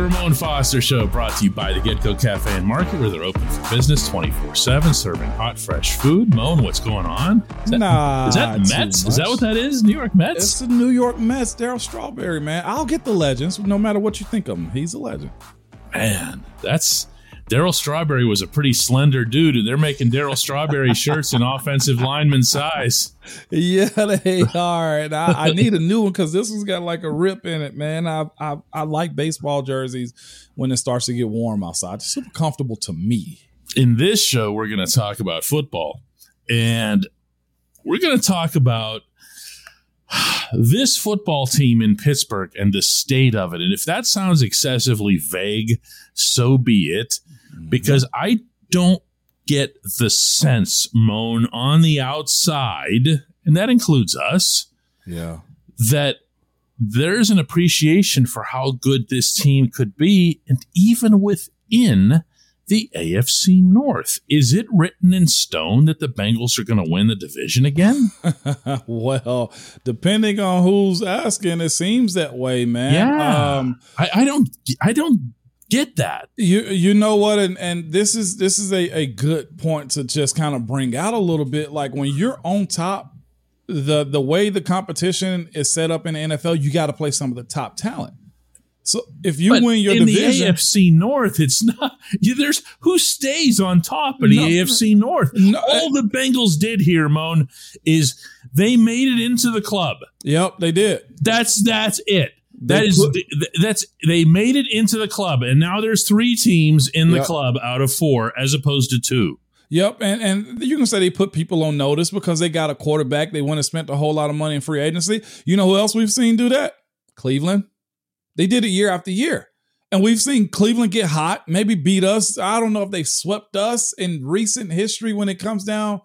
the Ramon Foster Show, brought to you by the GetGo Cafe and Market, where they're open for business 24 7, serving hot, fresh food. Moan, what's going on? Is that, Nah, is that Mets? Is that what that is? New York Mets? It's the New York Mets, Darryl Strawberry, man. I'll get the legends, no matter what you think of him. He's a legend. Man, that's Darryl Strawberry was a pretty slender dude, and they're making Darryl Strawberry shirts in offensive lineman size. Yeah, they are. And I, I need a new one because this one's got like a rip in it, man. I, I I like baseball jerseys when it starts to get warm outside. It's super comfortable to me. In this show, we're going to talk about football, and we're going to talk about this football team in Pittsburgh and the state of it. And if that sounds excessively vague, so be it, because I don't get the sense, Moan, on the outside, and that includes us, Yeah. that there's an appreciation for how good this team could be, and even within the AFC North. Is it written in stone that the Bengals are going to win the division again? well, depending on who's asking, it seems that way, man. Yeah. Um, I, I don't. I don't get that. You you know what, and and this is this is a, a good point to just kind of bring out a little bit. Like when you're on top, the the way the competition is set up in the NFL, you got to play some of the top talent. So if you But win your in division, the AFC North, it's not. You, there's who stays on top of the No. AFC North. No. Uh, All the Bengals did here, Moan, is they made it into the club. yep, they did. That's that's it. That is put- that's they made it into the club, and now there's three teams in the Yep. club out of four, as opposed to two. Yep, and and you can say they put people on notice because they got a quarterback. They went and spent a whole lot of money in free agency. You know who else we've seen do that? Cleveland. They did it year after year. And we've seen Cleveland get hot, maybe beat us. I don't know if they swept us in recent history when it comes down.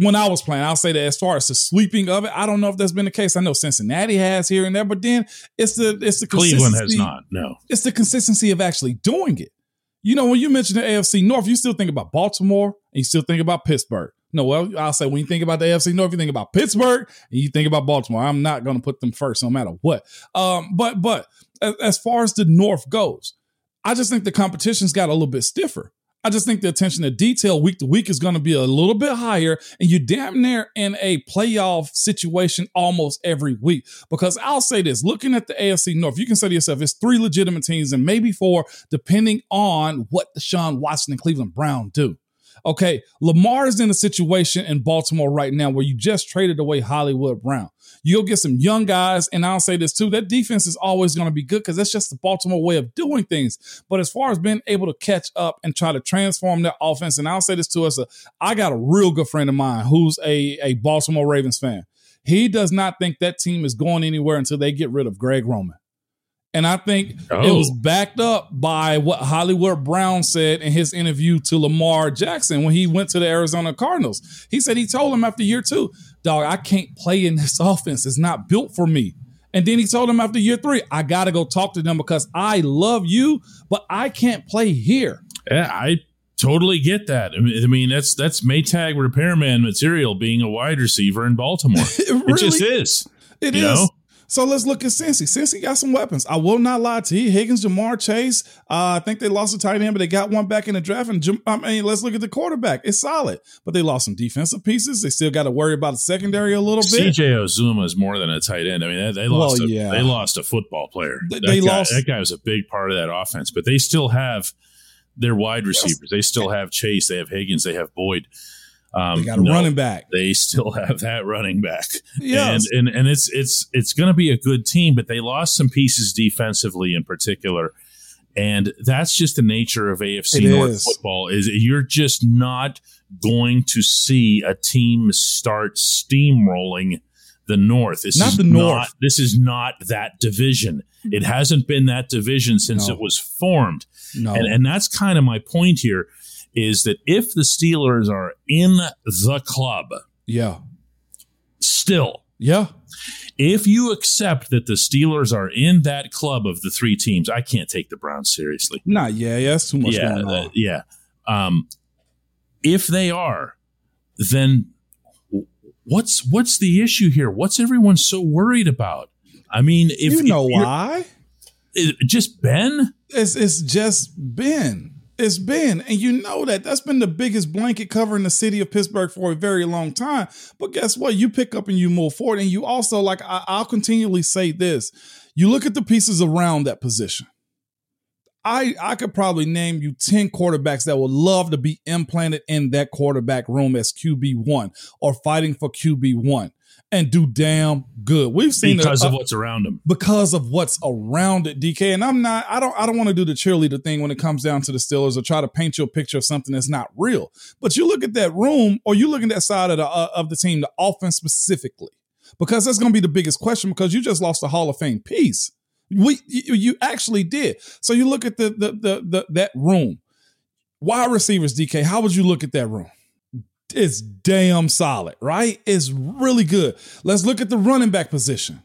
When I was playing, I'll say that as far as the sweeping of it, I don't know if that's been the case. I know Cincinnati has here and there, but then it's the it's the Cleveland has not. No, it's the consistency of actually doing it. You know, when you mention the AFC North, you still think about Baltimore and you still think about Pittsburgh. No, well, I'll say when you think about the AFC North, you think about Pittsburgh and you think about Baltimore. I'm not going to put them first, no matter what. Um, but but as, as far as the North goes, I just think the competition's got a little bit stiffer. I just think the attention to detail week to week is going to be a little bit higher, and you're damn near in a playoff situation almost every week. Because I'll say this looking at the AFC North, you can say to yourself, it's three legitimate teams and maybe four, depending on what Deshaun Watson and Cleveland Brown do. Okay, Lamar is in a situation in Baltimore right now where you just traded away Hollywood Brown. You'll get some young guys, and I'll say this too: that defense is always going to be good because that's just the Baltimore way of doing things. But as far as being able to catch up and try to transform that offense, and I'll say this to us: I got a real good friend of mine who's a a Baltimore Ravens fan. He does not think that team is going anywhere until they get rid of Greg Roman. And I think it Oh. was backed up by what Hollywood Brown said in his interview to Lamar Jackson when he went to the Arizona Cardinals. He said he told him after year two, dog, I can't play in this offense. It's not built for me. And then he told him after year three, I got to go talk to them because I love you, but I can't play here. yeah, I totally get that. I mean, that's that's Maytag repairman material being a wide receiver in Baltimore. It It just is. It is. know? So let's look at Cincy. Cincy got some weapons. I will not lie to you. Higgins, Ja'Marr Chase. Uh, I think they lost a tight end, but they got one back in the draft. And I mean, let's look at the quarterback. It's solid, but they lost some defensive pieces. They still got to worry about the secondary a little bit. CJ Uzomah is more than a tight end. I mean, they, they lost. Well, a, yeah. They lost a football player. They- they guy, lost- that guy was a big part of that offense, but they still have their wide receivers. They still have Chase. They have Higgins. They have Boyd. Um, They got a no, running back. They still have that running back. Yes. and and and it's it's it's going to be a good team, but they lost some pieces defensively in particular, and that's just the nature of AFC It North is. football. Is you're just not going to see a team start steamrolling the North. This Not is the North. this is not that division. It hasn't been that division since No. it was formed. no. And, and that's kind of my point here is that if the Steelers are in the club yeah. still, Yeah. if you accept that the Steelers are in that club of the three teams, I can't take the Browns seriously. Not yeah. Yeah. That's too much yeah, uh, yeah. Um, if they are, then what's what's the issue here? What's everyone so worried about? I mean, if you know if why? it, just Ben. It's it's just Ben. It's been. and you know that that's been the biggest blanket covering the city of Pittsburgh for a very long time. But guess what? You pick up and you move forward, and you also like I, I'll continually say this: you look at the pieces around that position. I I could probably name you 10 quarterbacks that would love to be implanted in that quarterback room as QB1 or fighting for QB1 and do damn good. We've seen because of what's around them. Because of what's around it, DK. And I'm not, I don't, I don't want to do the cheerleader thing when it comes down to the Steelers or try to paint you a picture of something that's not real. But you look at that room or you look at that side of the uh, of the team, the offense specifically, because that's going to be the biggest question because you just lost a Hall of Fame piece. We you actually did. So you look at the the the, the that room. Wide receivers, DK. How would you look at that room? It's damn solid, right? It's really good. Let's look at the running back position.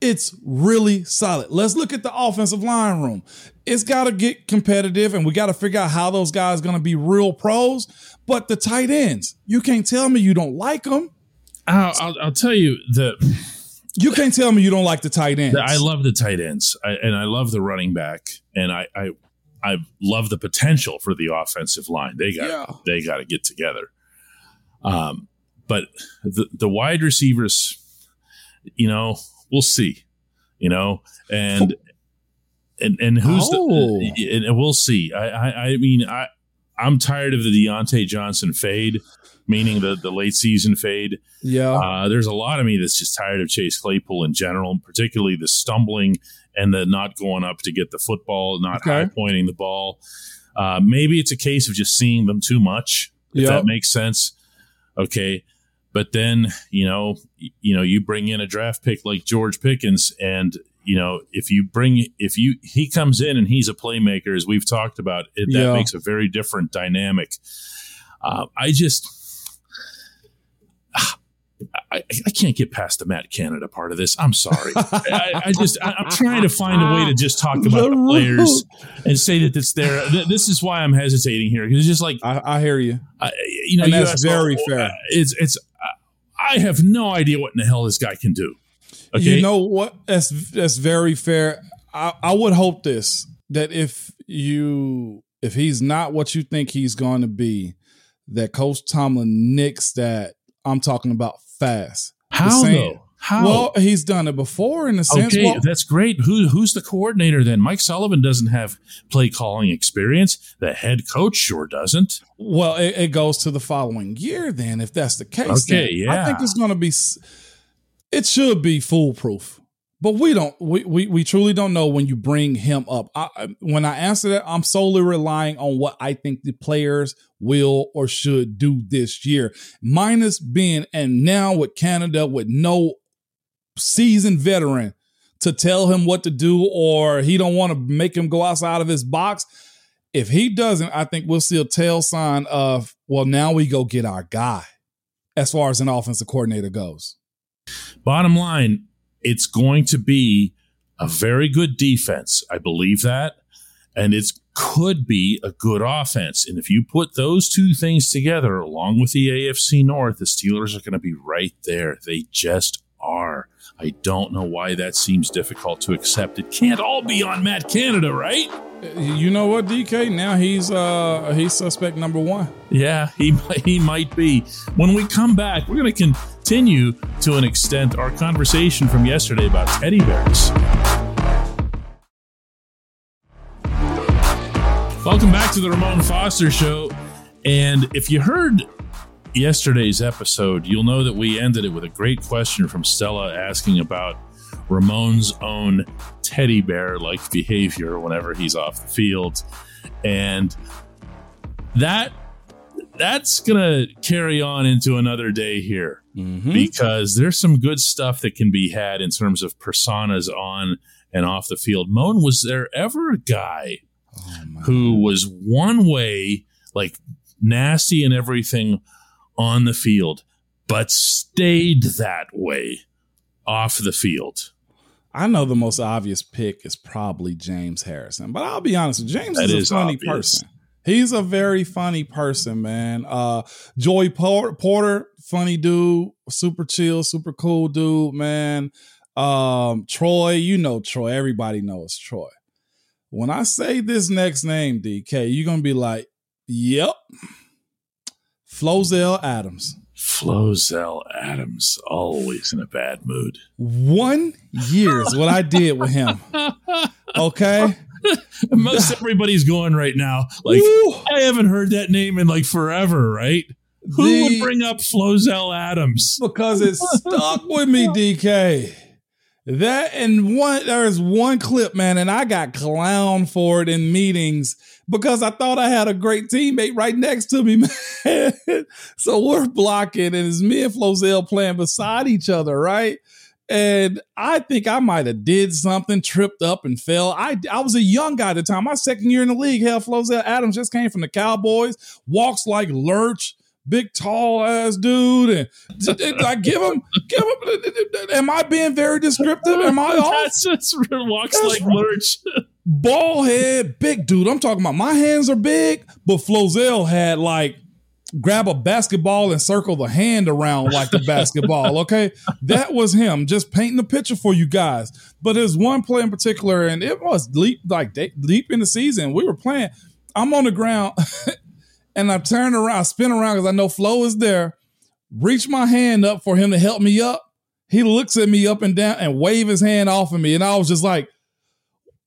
It's really solid. Let's look at the offensive line room. It's got to get competitive, and we got to figure out how those guys going to be real pros. But the tight ends, you can't tell me you don't like them. I'll, I'll, I'll tell you that you can't tell me you don't like the tight ends. I love the tight ends, I, and I love the running back, and I, I I love the potential for the offensive line. They got yeah. they got to get together. Um, but the the wide receivers, you know, we'll see. You know, and and and who's oh. the and we'll see. I, I I mean I I'm tired of the Diontae Johnson fade meaning the the late season fade. Yeah, uh, there's a lot of me that's just tired of Chase Claypool in general, particularly the stumbling and the not going up to get the football, not okay. high pointing the ball. Uh, maybe it's a case of just seeing them too much. If yep. that makes sense. Okay. But then, you know, you know, you bring in a draft pick like George Pickens and you know, if you bring if you he comes in and he's a playmaker, as we've talked about, it, that yeah. makes a very different dynamic. Uh, I just I, I, can't get past the Matt Canada part of this. I'm sorry. I, I, just I, am trying to find a way to just talk about the, players and say that it's there. This is why I'm hesitating here because it's just like I, hear you. you know, and that's very fair. It's it's. I have no idea what in the hell this guy can do. Okay? You know what? That's that's very fair. I, I would hope this that if you if he's not what you think he's going to be, that Coach Tomlin nicks that I'm talking about fast. How though? How? Well, he's done it before in a sense. Okay, well, that's great. Who who's the coordinator then? Mike Sullivan doesn't have play calling experience. The head coach sure doesn't. Well, it, it goes to the following year then, if that's the case. Okay, yeah. I think it's going to be. It should be foolproof. But we don't. We, we we truly don't know when you bring him up. I, when I answer that, I'm solely relying on what I think the players will or should do this year. Minus being and now with Canada with no seasoned veteran to tell him what to do, or he don't want to make him go outside of his box. If he doesn't, I think we'll see a tail sign of well, now we go get our guy. As far as an offensive coordinator goes. Bottom line, it's going to be a very good defense. I believe that. And it could be a good offense. And if you put those two things together, along with the AFC North, the Steelers are going to be right there. They just are. I don't know why that seems difficult to accept. It can't all be on Matt Canada, right? You know what, DK? Now he's uh he's suspect number one. Yeah, he he might be. When we come back, we're going to continue to an extent our conversation from yesterday about teddy bears. Welcome back to the Ramon Foster Show. And if you heard yesterday's episode, you'll know that we ended it with a great question from Stella asking about Ramon's own teddy bear like behavior whenever he's off the field. And that that's going to carry on into another day here mm-hmm. because there's some good stuff that can be had in terms of personas on and off the field. Moan, was there ever a guy oh, who was one way, like nasty and everything on the field, but stayed that way off the field? I know the most obvious pick is probably James Harrison, but I'll be honest, James is a funny obvious. person. He's a very funny person, man. Uh, Joey Porter, funny dude, super chill, super cool dude, man. Um, Troy, you know Troy. Everybody knows Troy. When I say this next name, DK, you're gonna be like, "Yep, Flozell Adams." Flozell Adams, always in a bad mood. One year is what I did with him. Okay. Most everybody's going right now. Like Woo. I haven't heard that name in like forever, right? Who the, would bring up Flozell Adams? Because it stuck with me, DK. That and one there's one clip, man, and I got clown for it in meetings because I thought I had a great teammate right next to me, man. so we're blocking, and it's me and Flozell playing beside each other, right? And I think I might have did something, tripped up and fell. I I was a young guy at the time. My second year in the league. Hell, Flozell Adams just came from the Cowboys, walks like Lurch big tall ass dude, and I give him, give him. Am I being very descriptive? Am I off? That's just walks That's like right. lurch. Ball head, big dude. I'm talking about. My hands are big, but Flozell had like grab a basketball and circle the hand around like the basketball. Okay, that was him. Just painting the picture for you guys. But there's one play in particular, and it was deep, like deep in the season. We were playing. I'm on the ground and I turn around, I spin around because I know Flo is there. Reach my hand up for him to help me up. He looks at me up and down and wave his hand off of me. And I was just like,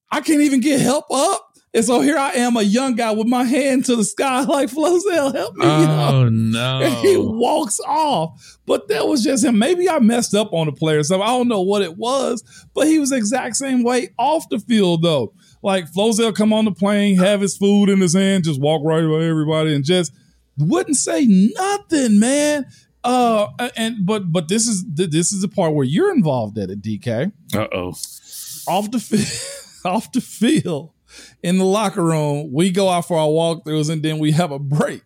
I can't even get help up. And so here I am, a young guy with my hand to the sky, like Flozell, help me. Oh no. And he walks off. But that was just him. Maybe I messed up on the player. So I don't know what it was, but he was exact same way off the field though. Like Flozell come on the plane, have his food in his hand, just walk right by everybody and just wouldn't say nothing, man. Uh, and but but this is this is the part where you're involved at it, DK. Uh oh. Off the field, off the field, in the locker room, we go out for our walkthroughs and then we have a break.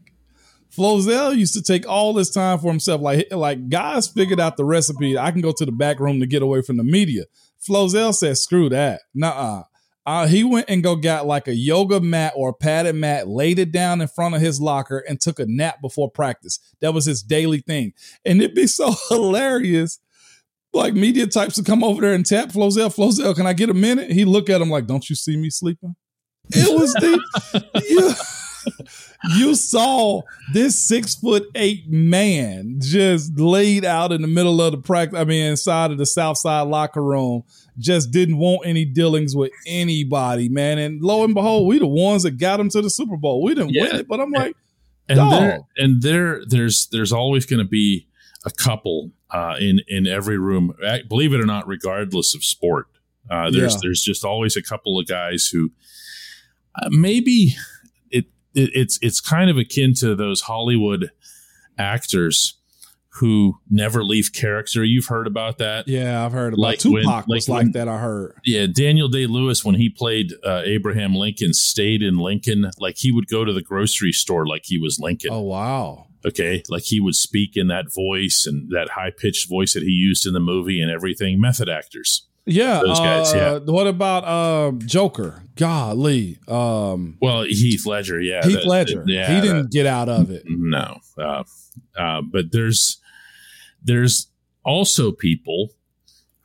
Flozell used to take all this time for himself. Like like guys figured out the recipe. I can go to the back room to get away from the media. Flozell said, "Screw that, nah." Uh, he went and go got like a yoga mat or a padded mat, laid it down in front of his locker, and took a nap before practice. That was his daily thing, and it'd be so hilarious. Like media types to come over there and tap Flozell. Flozell, can I get a minute? He look at him like, "Don't you see me sleeping?" It was the you, you saw this six foot eight man just laid out in the middle of the practice. I mean, inside of the South Side locker room just didn't want any dealings with anybody, man. And lo and behold, we the ones that got him to the Super Bowl. We didn't yeah. win it, but I'm like, and there, and there, there's there's always going to be a couple uh, in in every room. Believe it or not, regardless of sport, uh, there's yeah. there's just always a couple of guys who uh, maybe it, it it's it's kind of akin to those Hollywood actors who never leave character. You've heard about that. Yeah, I've heard about like Tupac when, was like, like that. I heard. Yeah, Daniel Day Lewis when he played uh, Abraham Lincoln stayed in Lincoln. Like he would go to the grocery store like he was Lincoln. Oh wow. Okay, like he would speak in that voice and that high pitched voice that he used in the movie and everything. Method actors. Yeah, those guys. Uh, yeah. What about uh, Joker? Golly. Um, well, Heath Ledger. Yeah, Heath that, Ledger. yeah, he didn't that, get out of it. No, uh, uh, but there's there's also people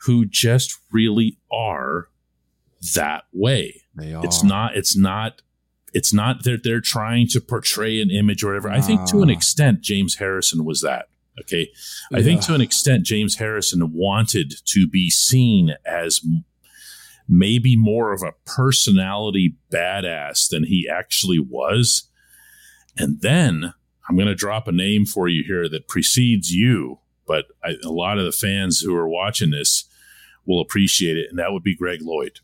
who just really are that way. They are. It's not, it's not, it's not that they're trying to portray an image or whatever. I think to an ah. extent, James Harrison was that. Okay. I yeah. think to an extent, James Harrison wanted to be seen as maybe more of a personality badass than he actually was. And then I'm going to drop a name for you here that precedes you but I, a lot of the fans who are watching this will appreciate it, and that would be Greg Lloyd.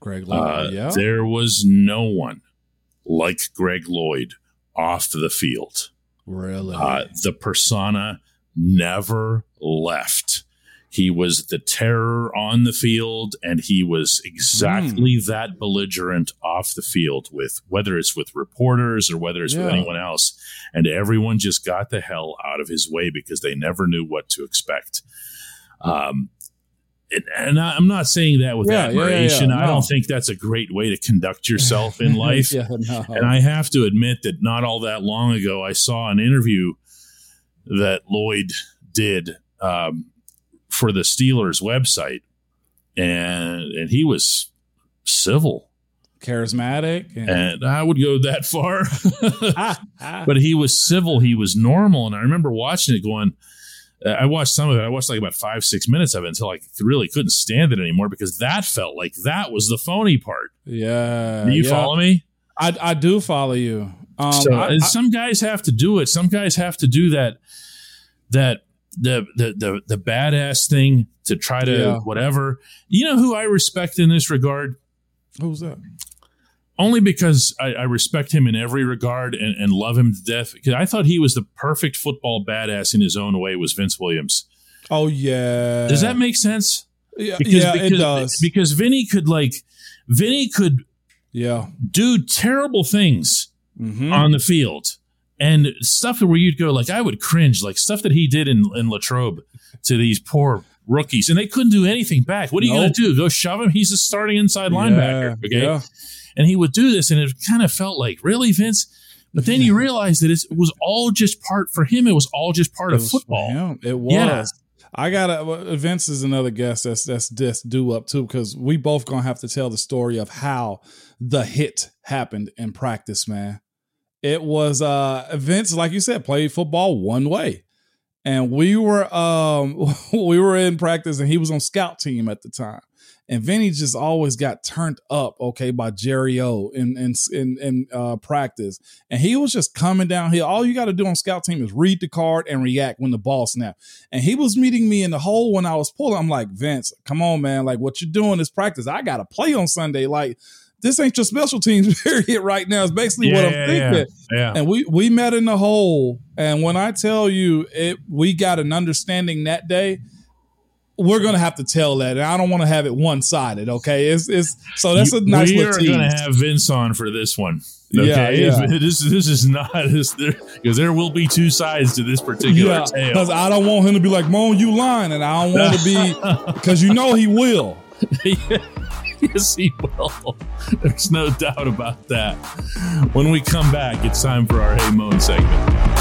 Greg Lloyd, uh, yeah. There was no one like Greg Lloyd off the field. Really? Uh, the persona never left. He was the terror on the field, and he was exactly mm. that belligerent off the field with whether it's with reporters or whether it's yeah. with anyone else. And everyone just got the hell out of his way because they never knew what to expect. Um, and I'm not saying that with yeah, admiration. Yeah, no. I don't think that's a great way to conduct yourself in life. no. And I have to admit that not all that long ago, I saw an interview that Lloyd did um, for the Steelers website. and and he was civil, charismatic, and, and I would go that far. but he was civil. He was normal, and I remember watching it, going. I watched some of it. I watched like about five, six minutes of it until I really couldn't stand it anymore because that felt like that was the phony part. Yeah. Do you yeah. follow me? I, I do follow you. Um, so I- I- some guys have to do it. Some guys have to do that. That the the the the badass thing to try to Yeah. whatever. You know who I respect in this regard? who's that? Only because I, I respect him in every regard and, and love him to death. Because I thought he was the perfect football badass in his own way. Was Vince Williams? Oh yeah. Does that make sense? Yeah, Because, yeah because, it does. Because Vinny could like Vinny could yeah. do terrible things Mhm. on the field and stuff where you'd go like I would cringe like stuff that he did in in Latrobe to these poor rookies and they couldn't do anything back. What are you Nope. going to do? Go shove him? He's a starting inside linebacker. Okay, yeah. and he would do this and it kind of felt like really Vince. But then you realize that it was all just part for him. It was all just part It of football. It was. Yeah. I gotta. Uh, Vince is another guest that's that's just due up too because we both gonna have to tell the story of how the hit happened in practice, man. It was uh Vince, like you said, played football one way, and we were um we were in practice, and he was on scout team at the time. And Vinny just always got turned up, okay, by Jerry O in in in, in uh, practice, and he was just coming down here. All you got to do on scout team is read the card and react when the ball snapped. And he was meeting me in the hole when I was pulling. I'm like, Vince, come on, man! Like what you're doing is practice. I got to play on Sunday. Like this ain't your special teams period right now. Is basically what I'm yeah, thinking. yeah. And we we met in the hole, and when I tell you it, we got an understanding that day. We're gonna have to tell that, and I don't want to have it one sided. Okay, it's it's so that's a nice we little are going to have Vince on for this one. Yeah, Okay, yeah. this this is not because there will be two sides to this particular yeah, tale. because I don't want him to be like, "Moan, you lying," and I don't want to be because you know he will. Yes, he will. There's no doubt about that. When we come back, it's time for our Hey Moan segment.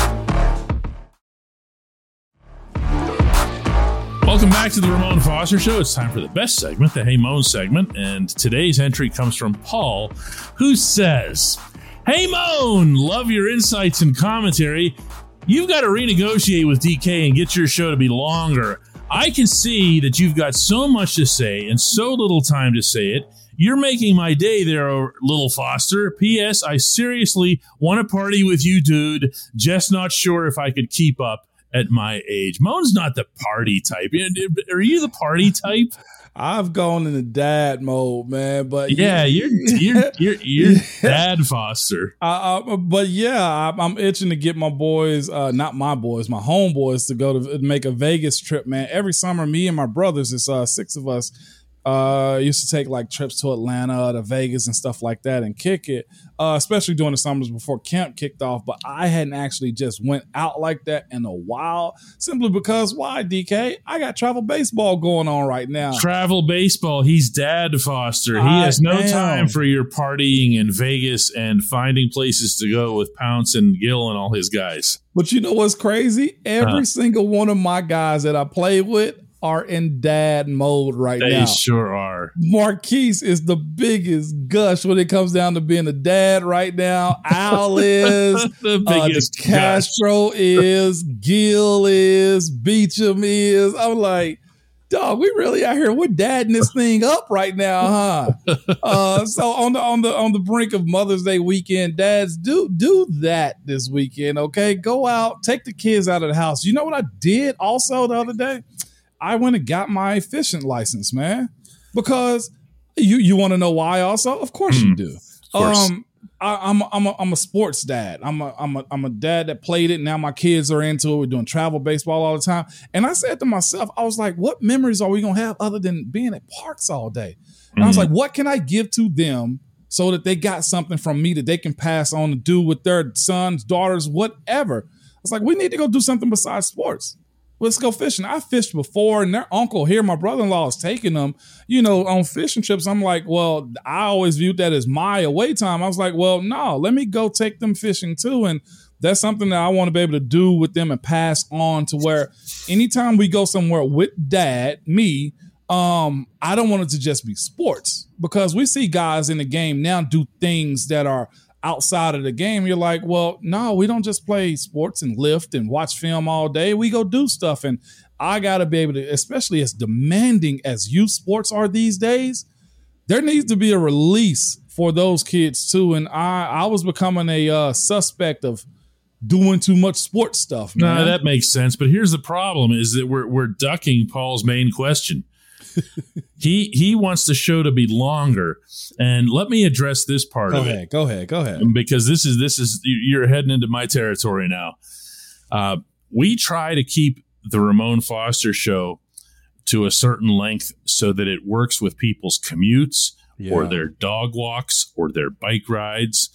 Welcome back to the Ramon Foster Show. It's time for the best segment, the Hey Moan segment. And today's entry comes from Paul, who says, Hey Moan, love your insights and commentary. You've got to renegotiate with DK and get your show to be longer. I can see that you've got so much to say and so little time to say it. You're making my day there, little Foster. P.S. I seriously want to party with you, dude. Just not sure if I could keep up at my age. Moan's not the party type. Are you the party type? I've gone into dad mode, man. But Yeah, you're you're you're, you're dad Foster. Uh, uh, but yeah, I'm, I'm itching to get my boys, uh, not my boys, my homeboys, to go to make a Vegas trip, man. Every summer, me and my brothers, it's uh, six of us, uh, used to take like trips to Atlanta, to Vegas, and stuff like that, and kick it. Uh, especially during the summers before camp kicked off. But I hadn't actually just went out like that in a while, simply because why, DK? I got travel baseball going on right now. Travel baseball. He's dad Foster. He I has no am. time for your partying in Vegas and finding places to go with Pounce and Gill and all his guys. But you know what's crazy? Every Huh. single one of my guys that I play with are in dad mode right They now. They sure are. Maurkice is the biggest gush when it comes down to being a dad right now. Al is, the uh, biggest guy. Castro is, Gill is, Beachum is. I'm like, dog, we really out here. We're dadding this thing up right now, huh? uh, so on the on the on the brink of Mother's Day weekend, dads do do that this weekend. Okay, go out, take the kids out of the house. You know what I did also the other day? I went and got my fishing license, man, because you you want to know why? Also, of course you do. Hmm. course. Um, I, I'm a, I'm a, I'm a sports dad. I'm a I'm a I'm a dad that played it. Now my kids are into it. We're doing travel baseball all the time. And I said to myself, I was like, what memories are we gonna have other than being at parks all day? And I was Mhm. like, what can I give to them so that they got something from me that they can pass on to do with their sons, daughters, whatever? I was like, we need to go do something besides sports. Let's go fishing. I fished before, and their uncle here, my brother-in-law, is taking them, you know, on fishing trips. I'm like, well, I always viewed that as my away time. I was like, well, no, let me go take them fishing too. And that's something that I want to be able to do with them and pass on to where anytime we go somewhere with dad, me, Um, I don't want it to just be sports because we see guys in the game now do things that are outside of the game. You're like, well, no, we don't just play sports and lift and watch film all day. We go do stuff. And I got to be able to, especially as demanding as youth sports are these days, there needs to be a release for those kids too. And I, I was becoming a uh, suspect of doing too much sports stuff. No, that makes sense. But here's the problem: is that we're we're ducking Paul's main question. he he wants the show to be longer, and let me address this part go of ahead, it Go ahead, go ahead. because this is this is you're heading into my territory now. Uh, we try to keep the Ramon Foster show to a certain length so that it works with people's commutes or their dog walks or their bike rides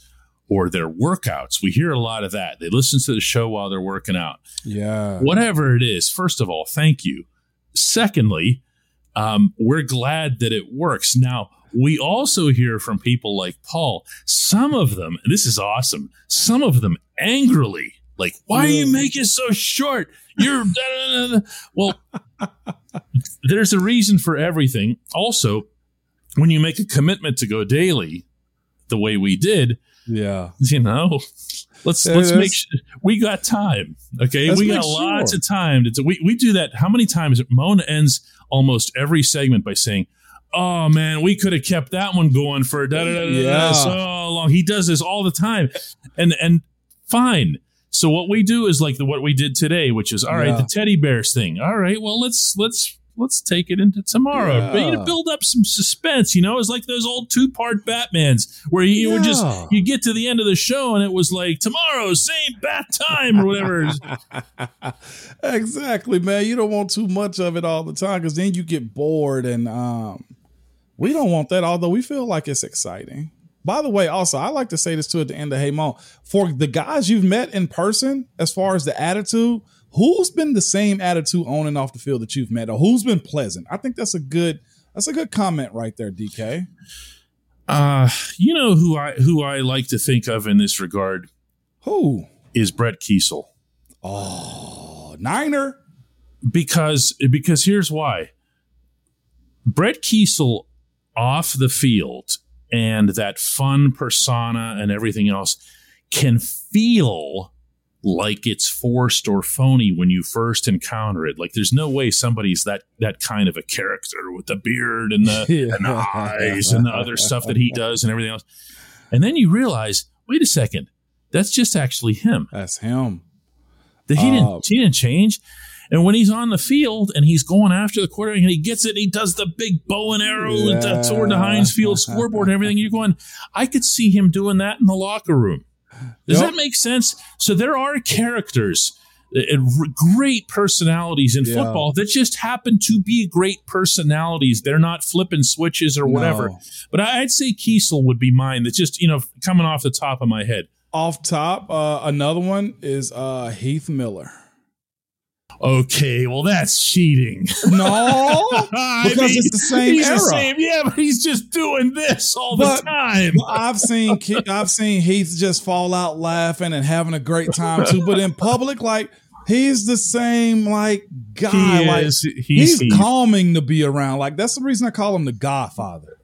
or their workouts. We hear a lot of that. They listen to the show while they're working out. Yeah. Whatever it is, first of all, thank you. Secondly, um, we're glad that it works. Now, we also hear from people like Paul, some of them, this is awesome, some of them angrily, like, why are you making it so short? You're, da, da, da, da." well, there's a reason for everything. Also, when you make a commitment to go daily, the way we did, Yeah. you know? Let's Yeah, let's make sure we got time okay? We got lots of time to, we, we do that how many times? Mona ends almost every segment by saying oh man we could have kept that one going for da, da, da, da, da, Yeah. so long. He does this all the time. And and fine. So what we do is like the what we did today which is all right Yeah. the teddy bears thing. All right well let's let's let's take it into tomorrow Yeah. but you build up some suspense you know it's like those old two-part batmans where you would just you get to the end of the show and it was like tomorrow same bat time or whatever exactly, man. You don't want too much of it all the time because then you get bored, and um, we don't want that. Although we feel like it's exciting. By the way, also I like to say this too at the end of Hey Mo for the guys you've met in person, as far as the attitude, who's been the same attitude on and off the field that you've met, or who's been pleasant? I think that's a good that's a good comment right there, DK. uh you know who i who i like to think of in this regard Who? is brett keisel Oh, Niner. because because here's why brett keisel off the field and that fun persona and everything else can feel like it's forced or phony when you first encounter it like there's no way somebody's that that kind of a character with the beard and the and the eyes and the other stuff that he does and everything else and then you realize wait a second that's just actually him That's him. that he Uh, didn't he didn't change. And when he's on the field and he's going after the quarterback and he gets it, and he does the big bow and arrow with the, Yeah. toward the Heinz Field scoreboard and everything. You're going, I could see him doing that in the locker room. Does Yep. that make sense? So there are characters, uh, uh, great personalities in Yeah. football that just happen to be great personalities. They're not flipping switches or whatever. No. But I'd say Keisel would be mine. That's just you know coming off the top of my head. Off top, uh, another one is uh, Heath Miller. Okay, well that's cheating. No, because mean, it's the same he's era. the same, yeah, but he's just doing this all But- the time. I've seen I've seen Heath just fall out laughing and having a great time too. But in public, like he's the same like guy. He like is. he's, He's, he's calming to be around. Like that's the reason I call him the Godfather.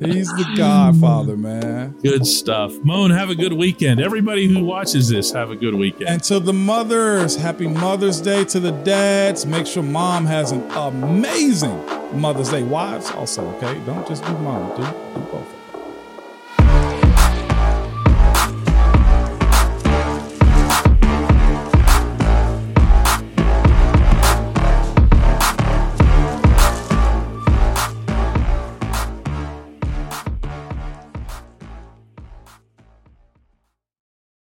He's the Godfather, man. good stuff. Moan, have a good weekend. Everybody who watches this, have a good weekend. And to the mothers, happy Mother's Day to the dads. Make sure mom has an amazing Mother's Day. Wives also, okay? Don't just do mom, do, do both.